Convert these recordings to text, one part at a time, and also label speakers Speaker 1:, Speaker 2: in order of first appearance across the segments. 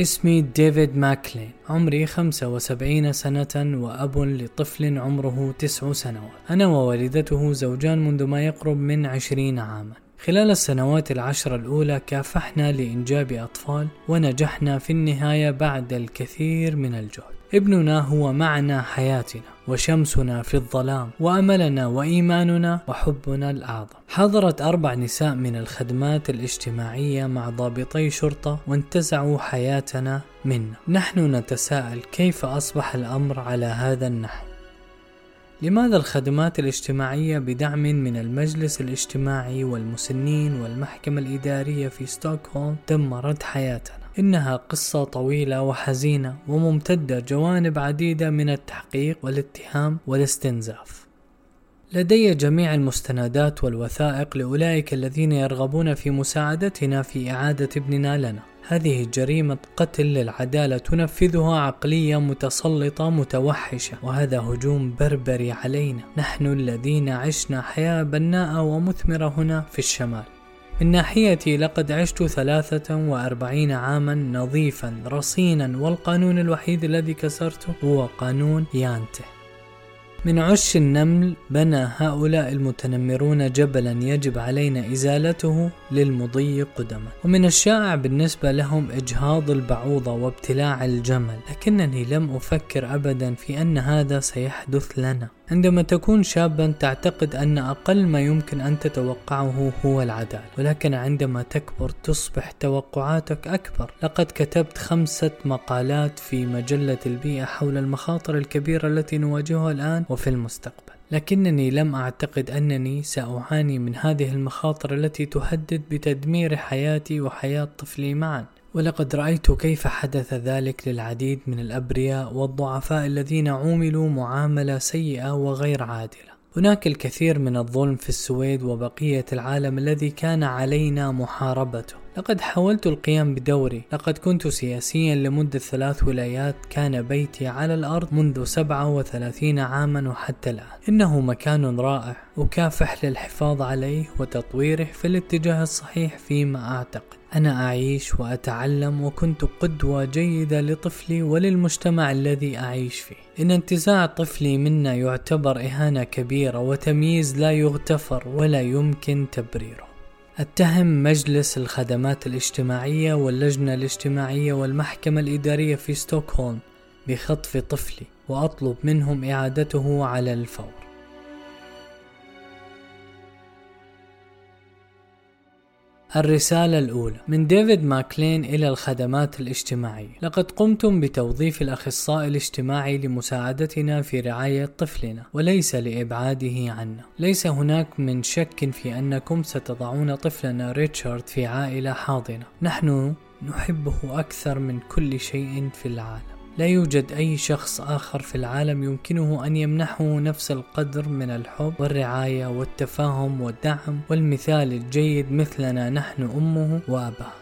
Speaker 1: اسمي ديفيد ماكلين. عمري 75 سنة وأب لطفل عمره تسع سنوات. أنا ووالدته زوجان منذ ما يقرب من عشرين عاما. خلال السنوات العشر الأولى كافحنا لإنجاب أطفال ونجحنا في النهاية بعد الكثير من الجهد. ابننا هو معنى حياتنا وشمسنا في الظلام وأملنا وإيماننا وحبنا الأعظم. حضرت أربع نساء من الخدمات الاجتماعية مع ضابطي شرطة وانتزعوا حياتنا منا. نحن نتساءل كيف أصبح الأمر على هذا النحو. لماذا الخدمات الاجتماعية بدعم من المجلس الاجتماعي والمسنين والمحكمة الإدارية في ستوكهولم دمرت حياتنا؟ إنها قصة طويلة وحزينة وممتدة جوانب عديدة من التحقيق والاتهام والاستنزاف. لدي جميع المستندات والوثائق لأولئك الذين يرغبون في مساعدتنا في إعادة ابننا لنا. هذه جريمة قتل للعدالة تنفذها عقلية متسلطة متوحشة وهذا هجوم بربري علينا نحن الذين عشنا حياة بناءة ومثمرة هنا في الشمال من ناحيتي لقد عشت ثلاثة وأربعين عاما نظيفا رصينا والقانون الوحيد الذي كسرته هو قانون يانته. من عش النمل بنى هؤلاء المتنمرون جبلا يجب علينا إزالته للمضي قدما. ومن الشائع بالنسبة لهم إجهاض البعوضة وابتلاع الجمل لكنني لم أفكر ابدا في أن هذا سيحدث لنا. عندما تكون شابا تعتقد أن أقل ما يمكن أن تتوقعه هو العدالة. ولكن عندما تكبر تصبح توقعاتك أكبر. لقد كتبت خمسة مقالات في مجلة البيئة حول المخاطر الكبيرة التي نواجهها الآن وفي المستقبل. لكنني لم أعتقد أنني سأعاني من هذه المخاطر التي تهدد بتدمير حياتي وحياة طفلي معا. ولقد رأيت كيف حدث ذلك للعديد من الأبرياء والضعفاء الذين عوملوا معاملة سيئة وغير عادلة. هناك الكثير من الظلم في السويد وبقية العالم الذي كان علينا محاربته. لقد حاولت القيام بدوري، لقد كنت سياسيا لمدة ثلاث ولايات كان بيتي على الأرض منذ 37 عاما وحتى الآن. إنه مكان رائع، أكافح للحفاظ عليه وتطويره في الاتجاه الصحيح فيما أعتقد. أنا أعيش وأتعلم وكنت قدوة جيدة لطفلي وللمجتمع الذي أعيش فيه. إن انتزاع طفلي منا يعتبر إهانة كبيرة وتمييز لا يغتفر ولا يمكن تبريره. أتهم مجلس الخدمات الاجتماعية واللجنة الاجتماعية والمحكمة الإدارية في ستوكهولم بخطف طفلي وأطلب منهم إعادته على الفور. الرسالة الأولى. من ديفيد ماكلين إلى الخدمات الاجتماعية. لقد قمتم بتوظيف الأخصائي الاجتماعي لمساعدتنا في رعاية طفلنا وليس لإبعاده عنا. ليس هناك من شك في أنكم ستضعون طفلنا ريتشارد في عائلة حاضنة. نحن نحبه أكثر من كل شيء في العالم. لا يوجد أي شخص آخر في العالم يمكنه أن يمنحه نفس القدر من الحب والرعاية والتفاهم والدعم والمثال الجيد مثلنا نحن أمه وأباه.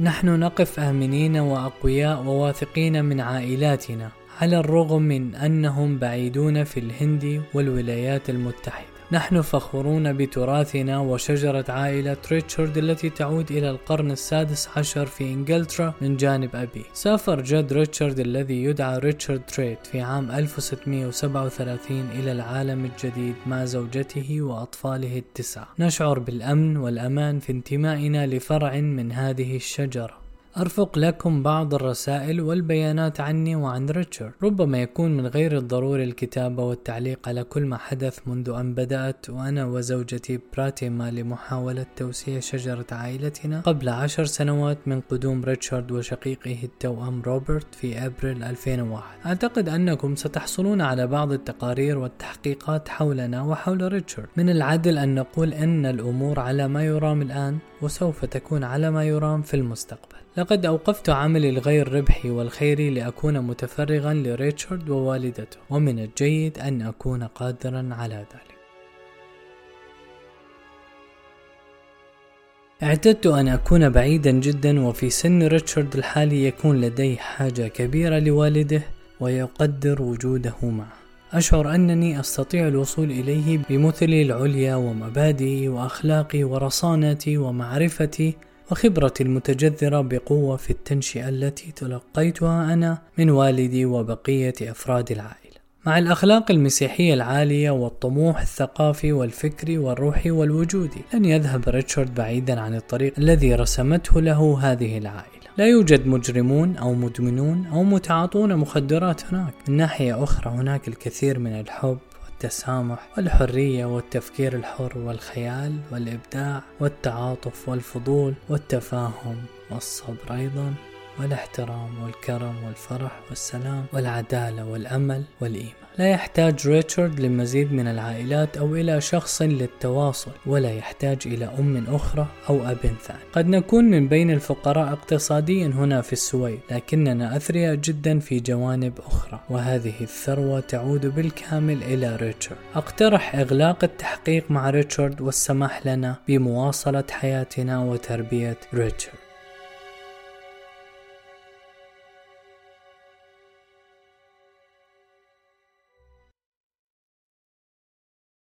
Speaker 1: نحن نقف آمنين وأقوياء وواثقين من عائلاتنا على الرغم من أنهم بعيدون في الهند والولايات المتحدة. نحن فخورون بتراثنا وشجرة عائلة ريتشارد التي تعود إلى القرن السادس عشر في إنجلترا من جانب أبي. سافر جد ريتشارد الذي يدعى ريتشارد تريت في عام 1637 إلى العالم الجديد مع زوجته وأطفاله التسعة. نشعر بالأمن والأمان في انتمائنا لفرع من هذه الشجرة. أرفق لكم بعض الرسائل والبيانات عني وعن ريتشارد. ربما يكون من غير الضروري الكتابة والتعليق على كل ما حدث منذ أن بدأت وأنا وزوجتي براتيما لمحاولة توسيع شجرة عائلتنا. قبل عشر سنوات من قدوم ريتشارد وشقيقه التوأم روبرت في أبريل 2001 أعتقد أنكم ستحصلون على بعض التقارير والتحقيقات حولنا وحول ريتشارد. من العدل أن نقول أن الأمور على ما يرام الآن؟ وسوف تكون على ما يرام في المستقبل. لقد أوقفت عملي الغير ربحي والخيري لأكون متفرغا لريتشارد ووالدته ومن الجيد أن أكون قادرا على ذلك. اعتدت أن أكون بعيدا جدا وفي سن ريتشارد الحالي يكون لدي حاجة كبيرة لوالده ويقدر وجوده معه. أشعر أنني أستطيع الوصول إليه بمثلي العليا ومبادئي وأخلاقي ورصانتي ومعرفتي وخبرتي المتجذرة بقوة في التنشئة التي تلقيتها أنا من والدي وبقية أفراد العائلة. مع الأخلاق المسيحية العالية والطموح الثقافي والفكري والروحي والوجودي لن يذهب ريتشارد بعيدا عن الطريق الذي رسمته له هذه العائلة. لا يوجد مجرمون أو مدمنون أو متعاطون مخدرات هناك. من ناحية أخرى هناك الكثير من الحب والتسامح والحرية والتفكير الحر والخيال والإبداع والتعاطف والفضول والتفاهم والصبر أيضا. والاحترام والكرم والفرح والسلام والعدالة والأمل والإيمان. لا يحتاج ريتشارد لمزيد من العائلات أو إلى شخص للتواصل ولا يحتاج إلى أم أخرى أو أب ثاني. قد نكون من بين الفقراء اقتصاديا هنا في السويد لكننا أثرياء جدا في جوانب أخرى وهذه الثروة تعود بالكامل إلى ريتشارد. أقترح إغلاق التحقيق مع ريتشارد والسماح لنا بمواصلة حياتنا وتربية ريتشارد.